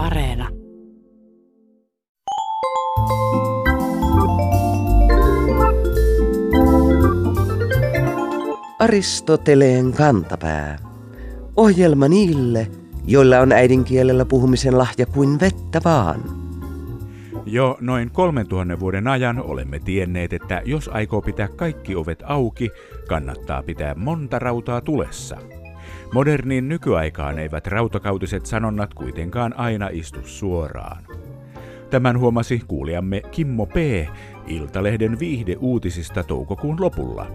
Areena. Aristoteleen kantapää. Ohjelma niille, joilla on äidinkielellä puhumisen lahja kuin vettä vaan. Jo noin 3000 vuoden ajan olemme tienneet, että jos aikoo pitää kaikki ovet auki, kannattaa pitää monta rautaa tulessa. Moderniin nykyaikaan eivät rautakautiset sanonnat kuitenkaan aina istu suoraan. Tämän huomasi kuulijamme Kimmo P. Iltalehden viihde-uutisista toukokuun lopulla.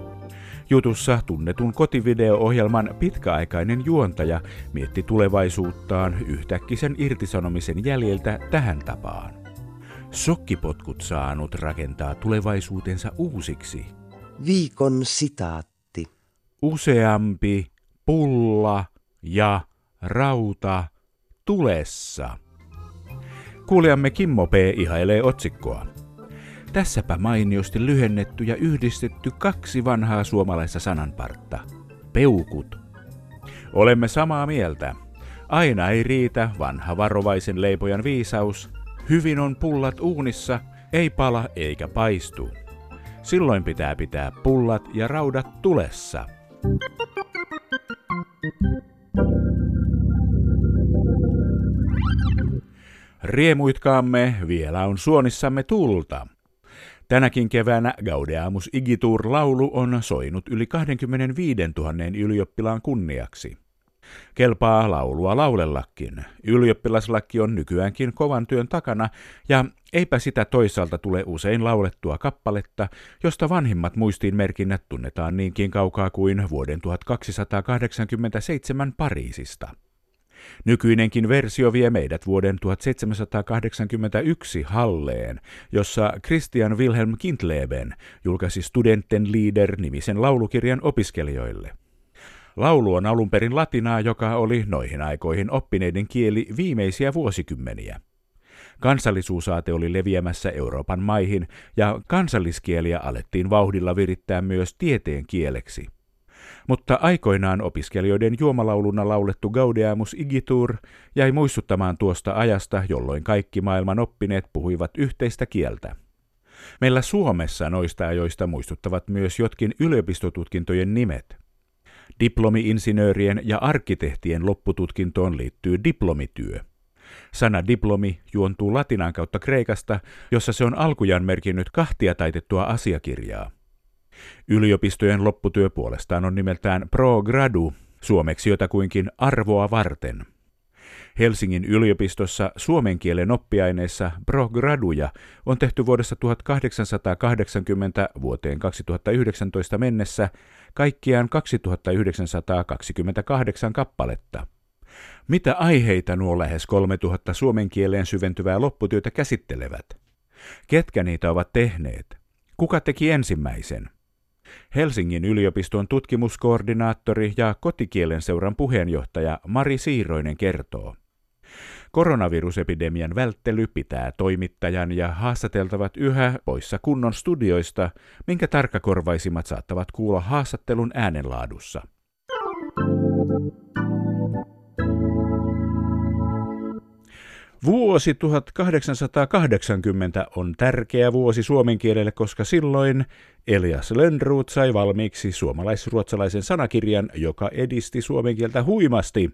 Jutussa tunnetun kotivideo-ohjelman pitkäaikainen juontaja mietti tulevaisuuttaan yhtäkkisen irtisanomisen jäljiltä tähän tapaan. Sokkipotkut saanut rakentaa tulevaisuutensa uusiksi. Viikon sitaatti. Useampi pulla ja rauta tulessa. Kuulijamme Kimmo P. ihailee otsikkoa. Tässäpä mainiosti lyhennetty ja yhdistetty kaksi vanhaa suomalaista sananpartta. Peukut. Olemme samaa mieltä. Aina ei riitä vanha varovaisen leipojan viisaus. Hyvin on pullat uunissa, ei pala eikä paistu. Silloin pitää pitää pullat ja raudat tulessa. Riemuitkaamme, vielä on suonissamme tulta. Tänäkin keväänä Gaudeamus Igitur-laulu on soinut yli 25 000 ylioppilaan kunniaksi. Kelpaa laulua laulellakin. Ylioppilaslaki on nykyäänkin kovan työn takana, ja eipä sitä toisaalta tule usein laulettua kappaletta, josta vanhimmat muistiinmerkinnät tunnetaan niinkin kaukaa kuin vuoden 1287 Pariisista. Nykyinenkin versio vie meidät vuoden 1781 Halleen, jossa Christian Wilhelm Kintleben julkaisi Studenten Lieder nimisen laulukirjan opiskelijoille. Laulu on alun perin latinaa, joka oli noihin aikoihin oppineiden kieli viimeisiä vuosikymmeniä. Kansallisuusaate oli leviämässä Euroopan maihin ja kansalliskieliä alettiin vauhdilla virittää myös tieteen kieleksi. Mutta aikoinaan opiskelijoiden juomalauluna laulettu Gaudeamus Igitur jäi muistuttamaan tuosta ajasta, jolloin kaikki maailman oppineet puhuivat yhteistä kieltä. Meillä Suomessa noista ajoista muistuttavat myös jotkin yliopistotutkintojen nimet. Diplomi-insinöörien ja arkkitehtien loppututkintoon liittyy diplomityö. Sana diplomi juontuu latinan kautta kreikasta, jossa se on alkujaan merkinnyt kahtia taitettua asiakirjaa. Yliopistojen lopputyö puolestaan on nimeltään pro gradu, suomeksi jotakuinkin arvoa varten. Helsingin yliopistossa suomen kielen oppiaineissa pro graduja on tehty vuodesta 1880 vuoteen 2019 mennessä kaikkiaan 2928 kappaletta. Mitä aiheita nuo lähes 3000 suomen kieleen syventyvää lopputyötä käsittelevät? Ketkä niitä ovat tehneet? Kuka teki ensimmäisen? Helsingin yliopiston tutkimuskoordinaattori ja kotikielen seuran puheenjohtaja Mari Siiroinen kertoo. Koronavirusepidemian välttely pitää toimittajan ja haastateltavat yhä poissa kunnon studioista, minkä tarkkakorvaisimmat saattavat kuulla haastattelun äänenlaadussa. Vuosi 1880 on tärkeä vuosi suomen kielelle, koska silloin Elias Lönnruut sai valmiiksi suomalais-ruotsalaisen sanakirjan, joka edisti suomen kieltä huimasti.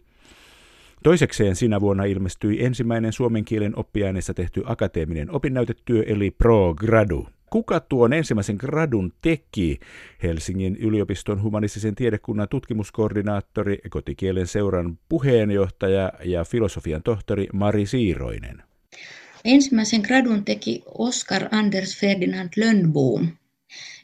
Toisekseen sinä vuonna ilmestyi ensimmäinen suomen kielen oppiaineessa tehty akateeminen opinnäytetyö eli Pro Gradu. Kuka tuon ensimmäisen gradun teki? Helsingin yliopiston humanistisen tiedekunnan tutkimuskoordinaattori, kotikielen seuran puheenjohtaja ja filosofian tohtori Mari Siiroinen. Ensimmäisen gradun teki Oskar Anders Ferdinand Lönnboom,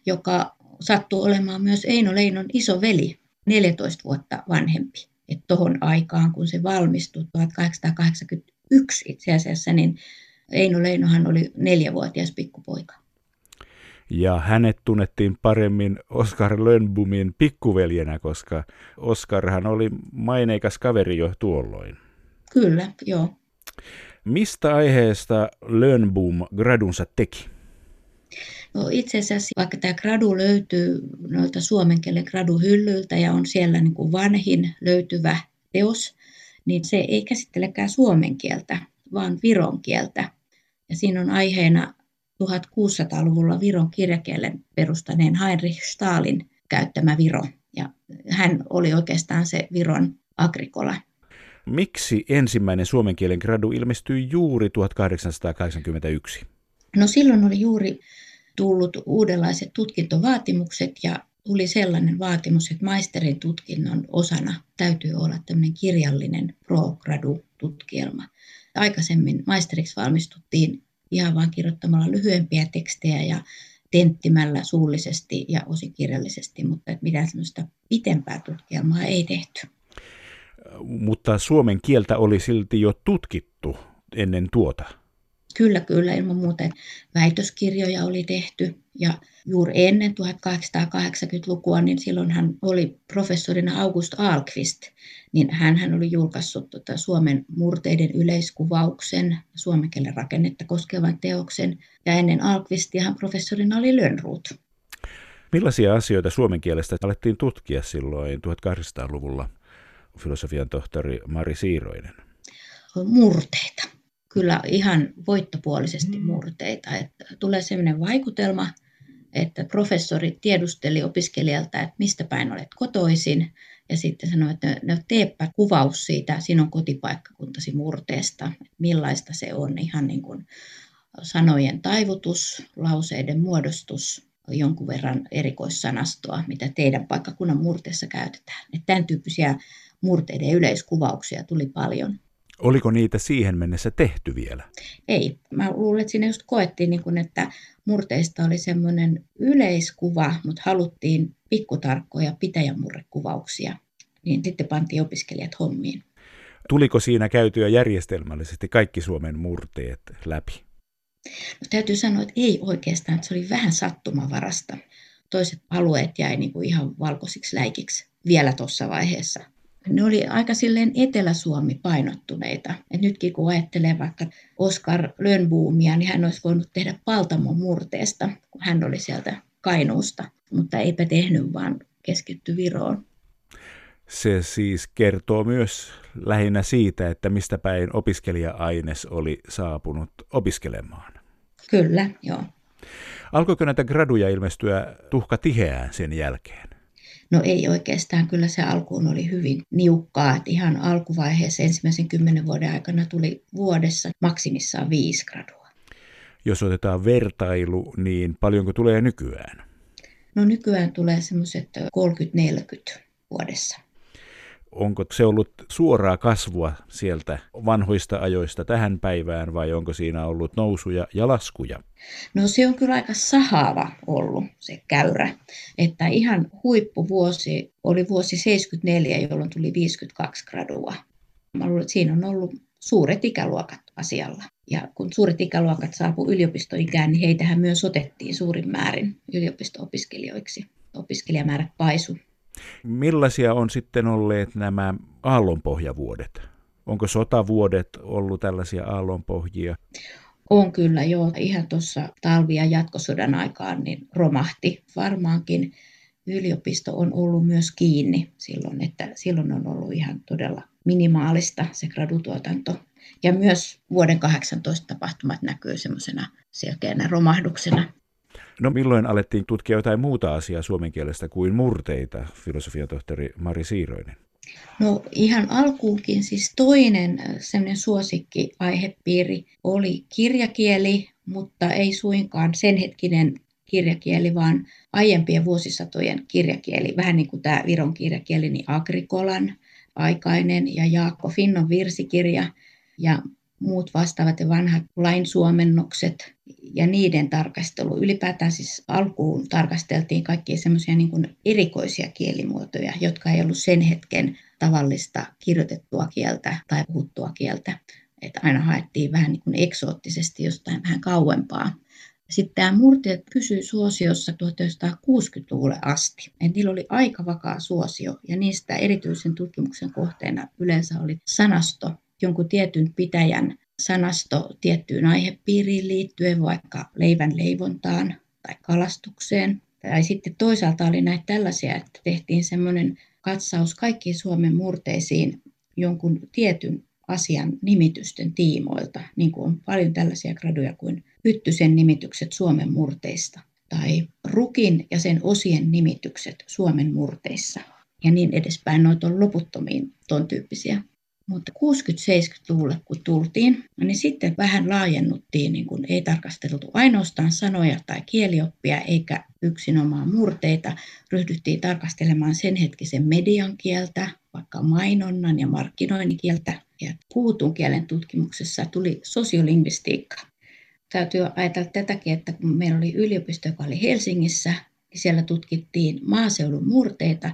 joka sattuu olemaan myös Eino Leinon isoveli, 14 vuotta vanhempi. Että tohon aikaan, kun se valmistui 1881 itse asiassa, niin Eino Leinohan oli neljävuotias pikkupoika ja hänet tunnettiin paremmin Oskar Lönnbumin pikkuveljenä, koska Oskarhan oli maineikas kaveri jo tuolloin. Kyllä, joo. Mistä aiheesta Lönnbum gradunsa teki? No itse asiassa vaikka tämä gradu löytyy noilta suomen kielen graduhyllyltä ja on siellä niin kuin vanhin löytyvä teos, niin se ei käsittelekään suomen kieltä. vain viron kieltä. Ja siinä on aiheena 1600-luvulla viron kirjakielen perustaneen Heinrich Stalin käyttämä viro. Ja hän oli oikeastaan se viron agrikola. Miksi ensimmäinen suomen kielen gradu ilmestyi juuri 1881? No silloin oli juuri tullut uudenlaiset tutkintovaatimukset ja tuli sellainen vaatimus, että maisterin tutkinnon osana täytyy olla tämmöinen kirjallinen pro-gradu-tutkielma. Aikaisemmin maisteriksi valmistuttiin ihan vain kirjoittamalla lyhyempiä tekstejä ja tenttimällä suullisesti ja osin kirjallisesti, mutta mitään sellaista pitempää tutkielmaa ei tehty. Mutta suomen kieltä oli silti jo tutkittu ennen tuota. Kyllä, kyllä, ilman muuta. Väitöskirjoja oli tehty ja juuri ennen 1880-lukua, niin silloin hän oli professorina August Alqvist, niin hän, hän oli julkaissut tuota Suomen murteiden yleiskuvauksen, suomen kielen rakennetta koskevan teoksen, ja ennen Alqvistia hän professorina oli Lönnruut. Millaisia asioita suomen kielestä alettiin tutkia silloin 1800-luvulla, filosofian tohtori Mari Siiroinen? Murteita kyllä ihan voittopuolisesti mm. murteita. Että tulee sellainen vaikutelma, että professori tiedusteli opiskelijalta, että mistä päin olet kotoisin, ja sitten sanoi, että no, teepä kuvaus siitä sinun kotipaikkakuntasi murteesta, millaista se on, ihan niin kuin sanojen taivutus, lauseiden muodostus, jonkun verran erikoissanastoa, mitä teidän paikkakunnan murteessa käytetään. Että tämän tyyppisiä murteiden yleiskuvauksia tuli paljon. Oliko niitä siihen mennessä tehty vielä? Ei. Mä luulen, että siinä just koettiin, niin kun, että murteista oli semmoinen yleiskuva, mutta haluttiin pikkutarkkoja pitäjämurrekuvauksia. Niin sitten pantiin opiskelijat hommiin. Tuliko siinä käytyä järjestelmällisesti kaikki Suomen murteet läpi? No, täytyy sanoa, että ei oikeastaan, että se oli vähän sattumavarasta. Toiset alueet jäi niin kuin ihan valkoisiksi läikiksi vielä tuossa vaiheessa ne oli aika silleen Etelä-Suomi painottuneita. Et nytkin kun ajattelee vaikka Oskar Lönnboomia, niin hän olisi voinut tehdä Paltamon murteesta, kun hän oli sieltä Kainuusta, mutta eipä tehnyt, vaan keskitty Viroon. Se siis kertoo myös lähinnä siitä, että mistä päin opiskelija-aines oli saapunut opiskelemaan. Kyllä, joo. Alkoiko näitä graduja ilmestyä tuhka tiheään sen jälkeen? No ei oikeastaan, kyllä se alkuun oli hyvin niukkaa, että ihan alkuvaiheessa ensimmäisen kymmenen vuoden aikana tuli vuodessa maksimissaan viisi gradua. Jos otetaan vertailu, niin paljonko tulee nykyään? No nykyään tulee semmoiset 30-40 vuodessa onko se ollut suoraa kasvua sieltä vanhoista ajoista tähän päivään vai onko siinä ollut nousuja ja laskuja? No se on kyllä aika sahava ollut se käyrä, että ihan huippuvuosi oli vuosi 74, jolloin tuli 52 gradua. Mä luulen, että siinä on ollut suuret ikäluokat asialla. Ja kun suuret ikäluokat saapu yliopistoikään, niin heitähän myös otettiin suurin määrin yliopisto-opiskelijoiksi. Opiskelijamäärät paisu Millaisia on sitten olleet nämä aallonpohjavuodet? Onko sotavuodet ollut tällaisia aallonpohjia? On kyllä joo. Ihan tuossa talvi- ja jatkosodan aikaan niin romahti. Varmaankin yliopisto on ollut myös kiinni silloin, että silloin on ollut ihan todella minimaalista se gradutuotanto. Ja myös vuoden 18 tapahtumat näkyy semmoisena selkeänä romahduksena. No milloin alettiin tutkia jotain muuta asiaa suomen kielestä kuin murteita, filosofiatohtori Mari Siiroinen? No ihan alkuunkin siis toinen äh, semmoinen suosikki aihepiiri oli kirjakieli, mutta ei suinkaan sen hetkinen kirjakieli, vaan aiempien vuosisatojen kirjakieli, vähän niin kuin tämä Viron kirjakieli, niin Agrikolan aikainen ja Jaakko Finnon virsikirja ja muut vastaavat ja vanhat lainsuomennokset ja niiden tarkastelu. Ylipäätään siis alkuun tarkasteltiin kaikkia semmoisia niin erikoisia kielimuotoja, jotka ei ollut sen hetken tavallista kirjoitettua kieltä tai puhuttua kieltä. Että aina haettiin vähän niin kuin eksoottisesti jostain vähän kauempaa. Sitten tämä murteet pysyi suosiossa 1960-luvulle asti. Et niillä oli aika vakaa suosio ja niistä erityisen tutkimuksen kohteena yleensä oli sanasto, jonkun tietyn pitäjän sanasto tiettyyn aihepiiriin liittyen, vaikka leivän leivontaan tai kalastukseen. Tai sitten toisaalta oli näitä tällaisia, että tehtiin semmoinen katsaus kaikkiin Suomen murteisiin jonkun tietyn asian nimitysten tiimoilta, niin kuin on paljon tällaisia graduja kuin Hyttysen nimitykset Suomen murteista tai Rukin ja sen osien nimitykset Suomen murteissa ja niin edespäin. Noita on loputtomiin ton tyyppisiä. Mutta 60-70-luvulle kun tultiin, niin sitten vähän laajennuttiin, niin kun ei tarkasteltu ainoastaan sanoja tai kielioppia eikä yksinomaan murteita. Ryhdyttiin tarkastelemaan sen hetkisen median kieltä, vaikka mainonnan ja markkinoinnin kieltä. Ja puhutun kielen tutkimuksessa tuli sosiolingvistiikka. Täytyy ajatella tätäkin, että kun meillä oli yliopisto, joka oli Helsingissä, niin siellä tutkittiin maaseudun murteita,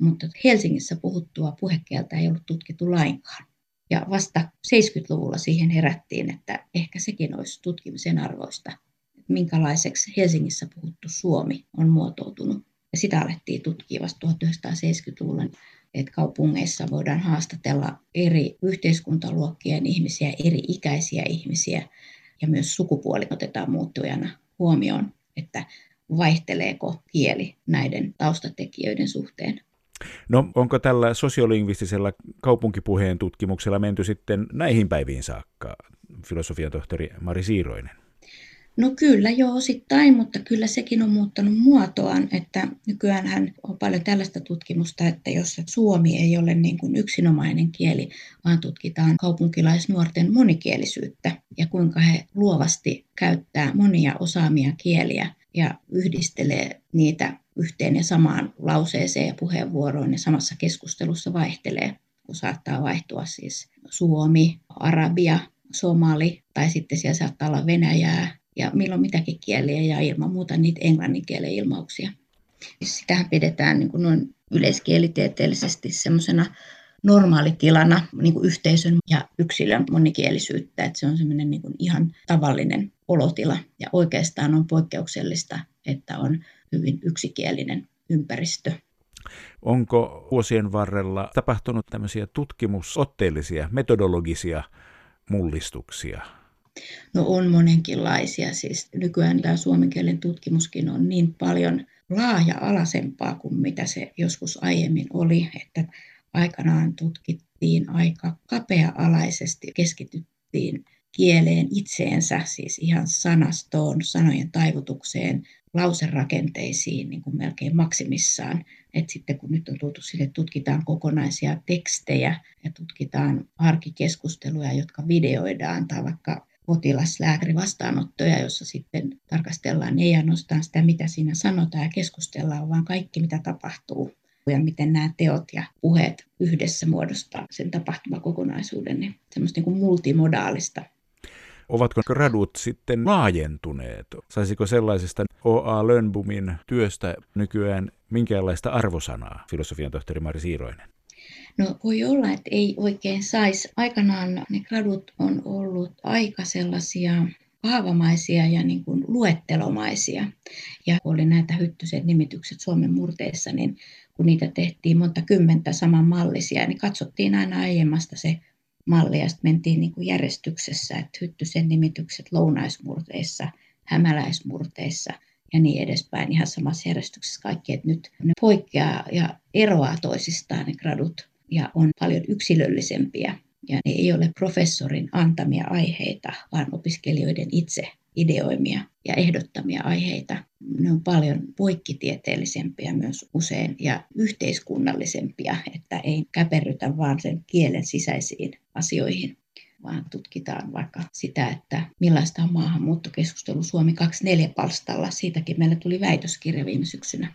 mutta Helsingissä puhuttua puhekieltä ei ollut tutkittu lainkaan. Ja vasta 70-luvulla siihen herättiin, että ehkä sekin olisi tutkimisen arvoista, että minkälaiseksi Helsingissä puhuttu suomi on muotoutunut. Ja sitä alettiin tutkia vasta 1970-luvulla, että kaupungeissa voidaan haastatella eri yhteiskuntaluokkien ihmisiä, eri ikäisiä ihmisiä ja myös sukupuoli otetaan muuttujana huomioon, että vaihteleeko kieli näiden taustatekijöiden suhteen. No onko tällä sosiolingvistisellä kaupunkipuheen tutkimuksella menty sitten näihin päiviin saakka, filosofian tohtori Mari Siiroinen? No kyllä jo osittain, mutta kyllä sekin on muuttanut muotoaan, että nykyään on paljon tällaista tutkimusta, että jos suomi ei ole niin kuin yksinomainen kieli, vaan tutkitaan kaupunkilaisnuorten monikielisyyttä ja kuinka he luovasti käyttää monia osaamia kieliä ja yhdistelee niitä yhteen ja samaan lauseeseen ja puheenvuoroon ja samassa keskustelussa vaihtelee, kun saattaa vaihtua siis suomi, arabia, somali tai sitten siellä saattaa olla venäjää ja milloin mitäkin kieliä ja ilman muuta niitä englanninkielen ilmauksia. Sitähän pidetään niin kuin noin yleiskielitieteellisesti semmoisena normaalitilana niin kuin yhteisön ja yksilön monikielisyyttä, että se on semmoinen niin ihan tavallinen olotila ja oikeastaan on poikkeuksellista, että on hyvin yksikielinen ympäristö. Onko vuosien varrella tapahtunut tämmöisiä tutkimusotteellisia, metodologisia mullistuksia? No on monenkinlaisia. Siis nykyään tämä suomen kielen tutkimuskin on niin paljon laaja-alaisempaa kuin mitä se joskus aiemmin oli, että aikanaan tutkittiin aika kapea-alaisesti, keskityttiin kieleen itseensä, siis ihan sanastoon, sanojen taivutukseen, lauserakenteisiin niin kuin melkein maksimissaan. Et sitten kun nyt on tultu sille, tutkitaan kokonaisia tekstejä ja tutkitaan arkikeskusteluja, jotka videoidaan tai vaikka potilaslääkärivastaanottoja, jossa sitten tarkastellaan ei ainoastaan sitä, mitä siinä sanotaan ja keskustellaan, vaan kaikki, mitä tapahtuu ja miten nämä teot ja puheet yhdessä muodostaa sen tapahtumakokonaisuuden, niin semmoista niin kuin multimodaalista Ovatko gradut sitten laajentuneet? Saisiko sellaisesta O.A. Lönnbumin työstä nykyään minkäänlaista arvosanaa, filosofian tohtori Mari Siiroinen? No voi olla, että ei oikein saisi. Aikanaan ne gradut on ollut aika sellaisia kaavamaisia ja niin kuin luettelomaisia. Ja oli näitä hyttysen nimitykset Suomen murteissa, niin kun niitä tehtiin monta kymmentä samanmallisia, niin katsottiin aina aiemmasta se malli ja sitten mentiin niin kuin järjestyksessä, että hyttysen nimitykset lounaismurteissa, hämäläismurteissa ja niin edespäin. Ihan samassa järjestyksessä kaikki, että nyt ne poikkeaa ja eroaa toisistaan ne gradut ja on paljon yksilöllisempiä. Ja ne ei ole professorin antamia aiheita, vaan opiskelijoiden itse ideoimia ja ehdottamia aiheita. Ne on paljon poikkitieteellisempiä myös usein ja yhteiskunnallisempia, että ei käperrytä vaan sen kielen sisäisiin asioihin vaan tutkitaan vaikka sitä, että millaista on maahanmuuttokeskustelu Suomi 24 palstalla. Siitäkin meille tuli väitöskirja viime syksynä.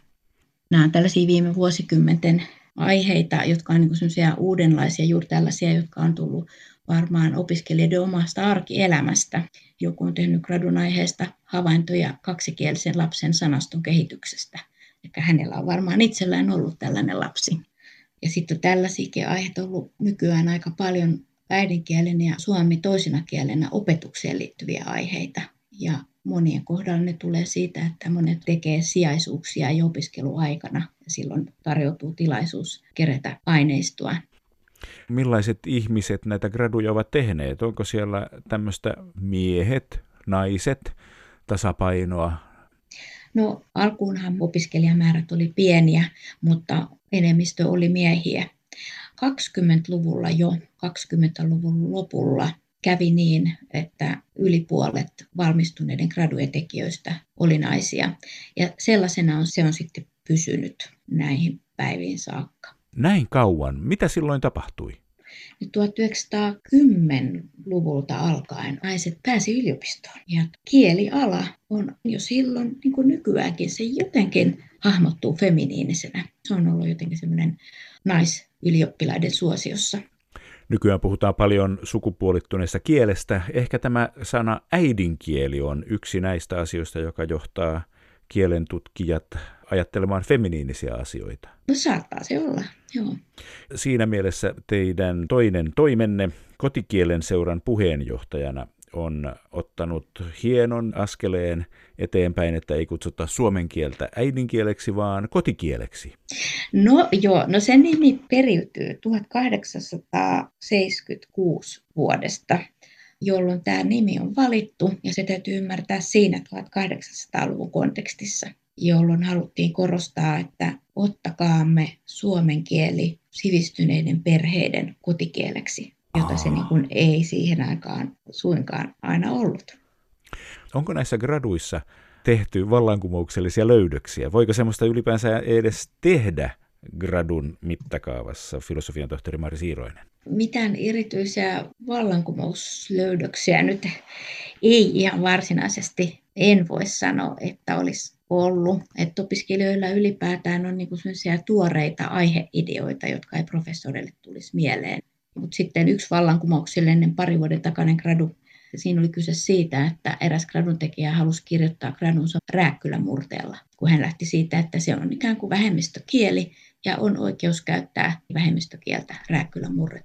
Nämä on tällaisia viime vuosikymmenten aiheita, jotka on niin uudenlaisia, juuri tällaisia, jotka on tullut varmaan opiskelijoiden omasta arkielämästä. Joku on tehnyt gradun aiheesta havaintoja kaksikielisen lapsen sanaston kehityksestä. Eli hänellä on varmaan itsellään ollut tällainen lapsi. Ja sitten tällaisiakin aiheita on ollut nykyään aika paljon äidinkielen ja suomi toisena kielenä opetukseen liittyviä aiheita. Ja monien kohdalla ne tulee siitä, että monet tekee sijaisuuksia jo opiskeluaikana ja silloin tarjoutuu tilaisuus kerätä aineistoa. Millaiset ihmiset näitä graduja ovat tehneet? Onko siellä tämmöistä miehet, naiset, tasapainoa? No alkuunhan opiskelijamäärät oli pieniä, mutta enemmistö oli miehiä. 20-luvulla jo, 20-luvun lopulla kävi niin, että yli puolet valmistuneiden graduetekijöistä oli naisia. Ja sellaisena on, se on sitten pysynyt näihin päiviin saakka. Näin kauan. Mitä silloin tapahtui? 1910-luvulta alkaen naiset pääsi yliopistoon. Ja kieliala on jo silloin, niin kuin nykyäänkin, se jotenkin hahmottuu feminiinisenä. Se on ollut jotenkin semmoinen naisylioppilaiden suosiossa. Nykyään puhutaan paljon sukupuolittuneesta kielestä. Ehkä tämä sana äidinkieli on yksi näistä asioista, joka johtaa kielen tutkijat ajattelemaan feminiinisiä asioita. No saattaa se olla, joo. Siinä mielessä teidän toinen toimenne kotikielen seuran puheenjohtajana on ottanut hienon askeleen eteenpäin, että ei kutsuta suomen kieltä äidinkieleksi, vaan kotikieleksi. No joo, no sen nimi periytyy 1876 vuodesta, jolloin tämä nimi on valittu, ja se täytyy ymmärtää siinä 1800-luvun kontekstissa, jolloin haluttiin korostaa, että ottakaamme suomen kieli sivistyneiden perheiden kotikieleksi jota se niin kuin ei siihen aikaan suinkaan aina ollut. Onko näissä graduissa tehty vallankumouksellisia löydöksiä? Voiko semmoista ylipäänsä edes tehdä gradun mittakaavassa, filosofian tohtori Mari Siiroinen? Mitään erityisiä vallankumouslöydöksiä nyt ei ihan varsinaisesti en voi sanoa, että olisi ollut. Että opiskelijoilla ylipäätään on niinku tuoreita aiheideoita, jotka ei professorille tulisi mieleen. Mutta sitten yksi vallankumouksellinen pari vuoden takainen gradu, siinä oli kyse siitä, että eräs gradun tekijä halusi kirjoittaa gradunsa rääkkylämurteella, kun hän lähti siitä, että se on ikään kuin vähemmistökieli ja on oikeus käyttää vähemmistökieltä rääkkylämurre.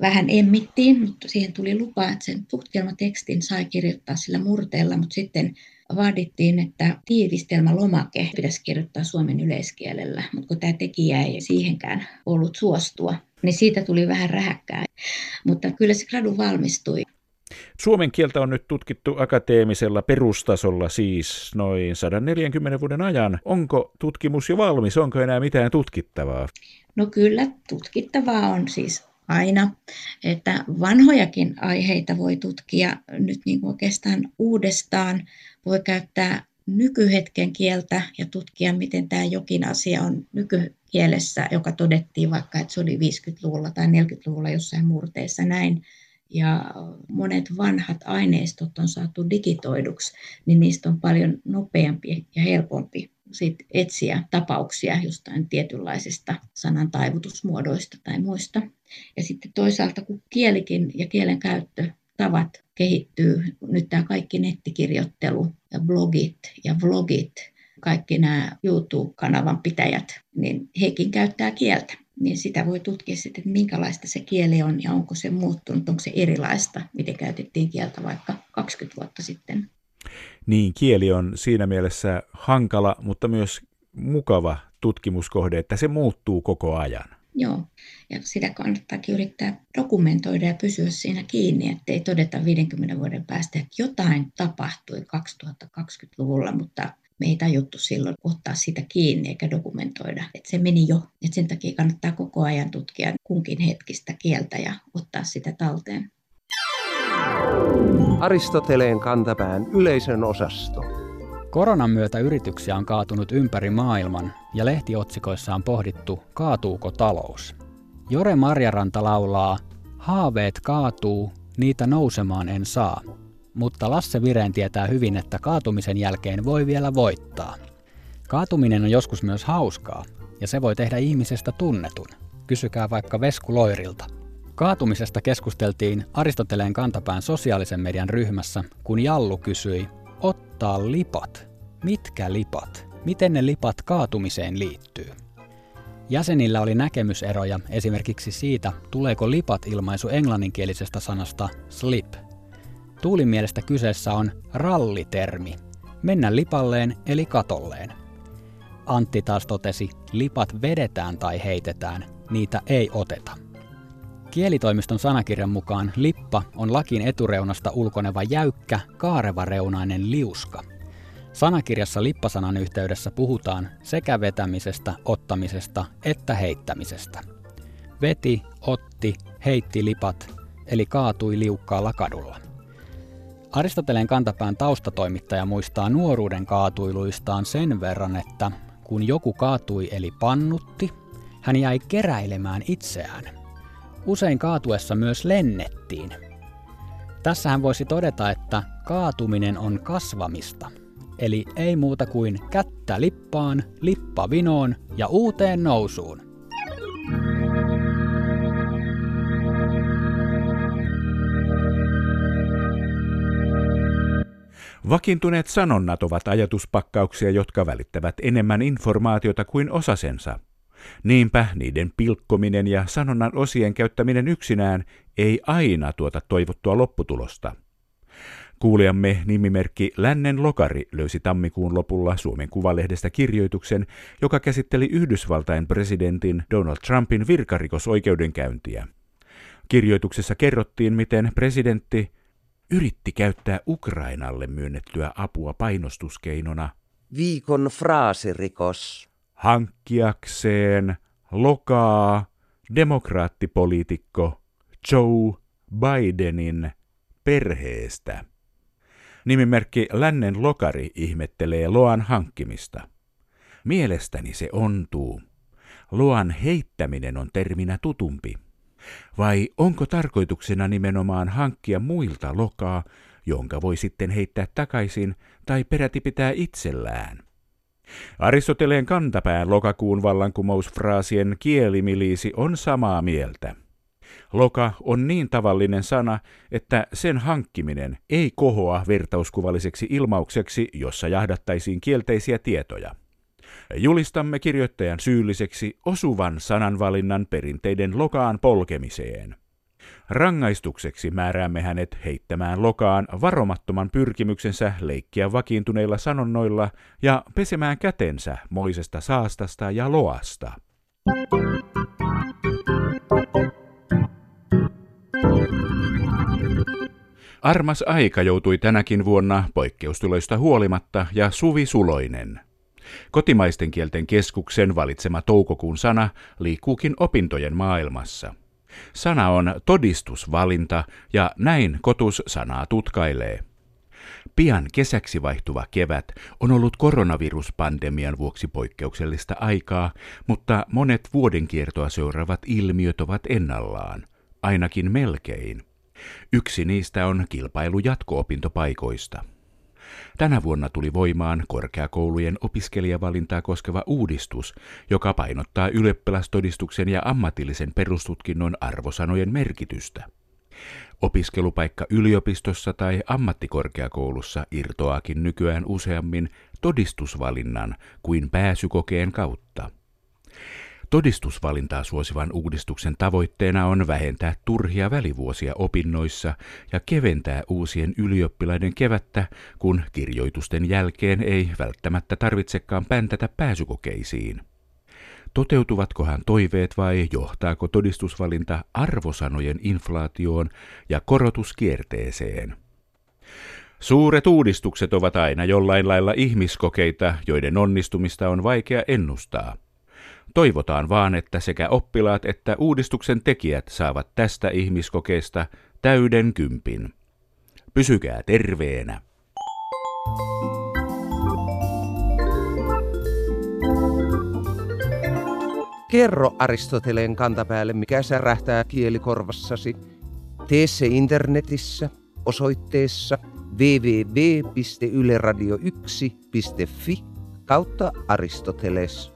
Vähän emmittiin, mutta siihen tuli lupa, että sen tutkielmatekstin sai kirjoittaa sillä murteella, mutta sitten vaadittiin, että tiivistelmälomake pitäisi kirjoittaa suomen yleiskielellä, mutta kun tämä tekijä ei siihenkään ollut suostua, niin siitä tuli vähän rähäkkää. Mutta kyllä se gradu valmistui. Suomen kieltä on nyt tutkittu akateemisella perustasolla siis noin 140 vuoden ajan. Onko tutkimus jo valmis? Onko enää mitään tutkittavaa? No kyllä, tutkittavaa on siis aina, että vanhojakin aiheita voi tutkia nyt niin kuin oikeastaan uudestaan. Voi käyttää nykyhetken kieltä ja tutkia, miten tämä jokin asia on nykykielessä, joka todettiin vaikka, että se oli 50-luvulla tai 40-luvulla jossain murteessa näin. Ja monet vanhat aineistot on saatu digitoiduksi, niin niistä on paljon nopeampi ja helpompi sit etsiä tapauksia jostain tietynlaisista sanan taivutusmuodoista tai muista. Ja sitten toisaalta, kun kielikin ja kielen käyttö tavat kehittyy. Nyt tämä kaikki nettikirjoittelu ja blogit ja vlogit, kaikki nämä YouTube-kanavan pitäjät, niin hekin käyttää kieltä. Niin sitä voi tutkia sitten, että minkälaista se kieli on ja onko se muuttunut, onko se erilaista, miten käytettiin kieltä vaikka 20 vuotta sitten. Niin, kieli on siinä mielessä hankala, mutta myös mukava tutkimuskohde, että se muuttuu koko ajan. Joo, ja sitä kannattaakin yrittää dokumentoida ja pysyä siinä kiinni, ettei todeta 50 vuoden päästä, että jotain tapahtui 2020-luvulla, mutta me ei tajuttu silloin ottaa sitä kiinni eikä dokumentoida, että se meni jo. Et sen takia kannattaa koko ajan tutkia kunkin hetkistä kieltä ja ottaa sitä talteen. Aristoteleen kantapään yleisön osasto. Koronan myötä yrityksiä on kaatunut ympäri maailman ja lehtiotsikoissa on pohdittu, kaatuuko talous. Jore Marjaranta laulaa, haaveet kaatuu, niitä nousemaan en saa. Mutta Lasse Vireen tietää hyvin, että kaatumisen jälkeen voi vielä voittaa. Kaatuminen on joskus myös hauskaa, ja se voi tehdä ihmisestä tunnetun. Kysykää vaikka Vesku Loirilta. Kaatumisesta keskusteltiin Aristoteleen kantapään sosiaalisen median ryhmässä, kun Jallu kysyi, ottaa lipat. Mitkä lipat? Miten ne lipat kaatumiseen liittyy? Jäsenillä oli näkemyseroja esimerkiksi siitä, tuleeko lipat-ilmaisu englanninkielisestä sanasta slip. Tuulin mielestä kyseessä on rallitermi, mennä lipalleen eli katolleen. Antti taas totesi, lipat vedetään tai heitetään, niitä ei oteta. Kielitoimiston sanakirjan mukaan lippa on lakin etureunasta ulkoneva jäykkä, kaarevareunainen liuska. Sanakirjassa lippasanan yhteydessä puhutaan sekä vetämisestä, ottamisesta että heittämisestä. veti, otti, heitti lipat, eli kaatui liukkaalla kadulla. Aristoteleen kantapään taustatoimittaja muistaa nuoruuden kaatuiluistaan sen verran, että kun joku kaatui eli pannutti, hän jäi keräilemään itseään. Usein kaatuessa myös lennettiin. Tässähän voisi todeta, että kaatuminen on kasvamista. Eli ei muuta kuin kättä lippaan, lippa vinoon ja uuteen nousuun. Vakiintuneet sanonnat ovat ajatuspakkauksia, jotka välittävät enemmän informaatiota kuin osasensa. Niinpä niiden pilkkominen ja sanonnan osien käyttäminen yksinään ei aina tuota toivottua lopputulosta. Kuulijamme nimimerkki Lännen Lokari löysi tammikuun lopulla Suomen Kuvalehdestä kirjoituksen, joka käsitteli Yhdysvaltain presidentin Donald Trumpin virkarikosoikeudenkäyntiä. Kirjoituksessa kerrottiin, miten presidentti yritti käyttää Ukrainalle myönnettyä apua painostuskeinona Viikon fraasirikos. Hankkiakseen lokaa demokraattipoliitikko Joe Bidenin perheestä. Nimimerkki Lännen Lokari ihmettelee Loan hankkimista. Mielestäni se ontuu. Loan heittäminen on terminä tutumpi. Vai onko tarkoituksena nimenomaan hankkia muilta lokaa, jonka voi sitten heittää takaisin tai peräti pitää itsellään? Aristoteleen kantapään lokakuun vallankumousfraasien kielimiliisi on samaa mieltä. Loka on niin tavallinen sana, että sen hankkiminen ei kohoa vertauskuvalliseksi ilmaukseksi, jossa jahdattaisiin kielteisiä tietoja. Julistamme kirjoittajan syylliseksi osuvan sananvalinnan perinteiden lokaan polkemiseen. Rangaistukseksi määräämme hänet heittämään lokaan varomattoman pyrkimyksensä leikkiä vakiintuneilla sanonnoilla ja pesemään kätensä moisesta saastasta ja loasta. Armas aika joutui tänäkin vuonna poikkeustuloista huolimatta ja Suvi Suloinen. Kotimaisten kielten keskuksen valitsema toukokuun sana liikkuukin opintojen maailmassa. Sana on todistusvalinta ja näin kotus sanaa tutkailee. Pian kesäksi vaihtuva kevät on ollut koronaviruspandemian vuoksi poikkeuksellista aikaa, mutta monet vuodenkiertoa seuraavat ilmiöt ovat ennallaan, ainakin melkein. Yksi niistä on kilpailu jatko-opintopaikoista. Tänä vuonna tuli voimaan korkeakoulujen opiskelijavalintaa koskeva uudistus, joka painottaa ylioppilastodistuksen ja ammatillisen perustutkinnon arvosanojen merkitystä. Opiskelupaikka yliopistossa tai ammattikorkeakoulussa irtoaakin nykyään useammin todistusvalinnan kuin pääsykokeen kautta. Todistusvalintaa suosivan uudistuksen tavoitteena on vähentää turhia välivuosia opinnoissa ja keventää uusien ylioppilaiden kevättä, kun kirjoitusten jälkeen ei välttämättä tarvitsekaan päntätä pääsykokeisiin. Toteutuvatkohan toiveet vai johtaako todistusvalinta arvosanojen inflaatioon ja korotuskierteeseen? Suuret uudistukset ovat aina jollain lailla ihmiskokeita, joiden onnistumista on vaikea ennustaa – Toivotaan vaan, että sekä oppilaat että uudistuksen tekijät saavat tästä ihmiskokeesta täyden kympin. Pysykää terveenä. Kerro Aristoteleen kantapäälle, mikä särähtää kielikorvassasi. Tee se internetissä osoitteessa www.yleradio1.fi kautta Aristoteles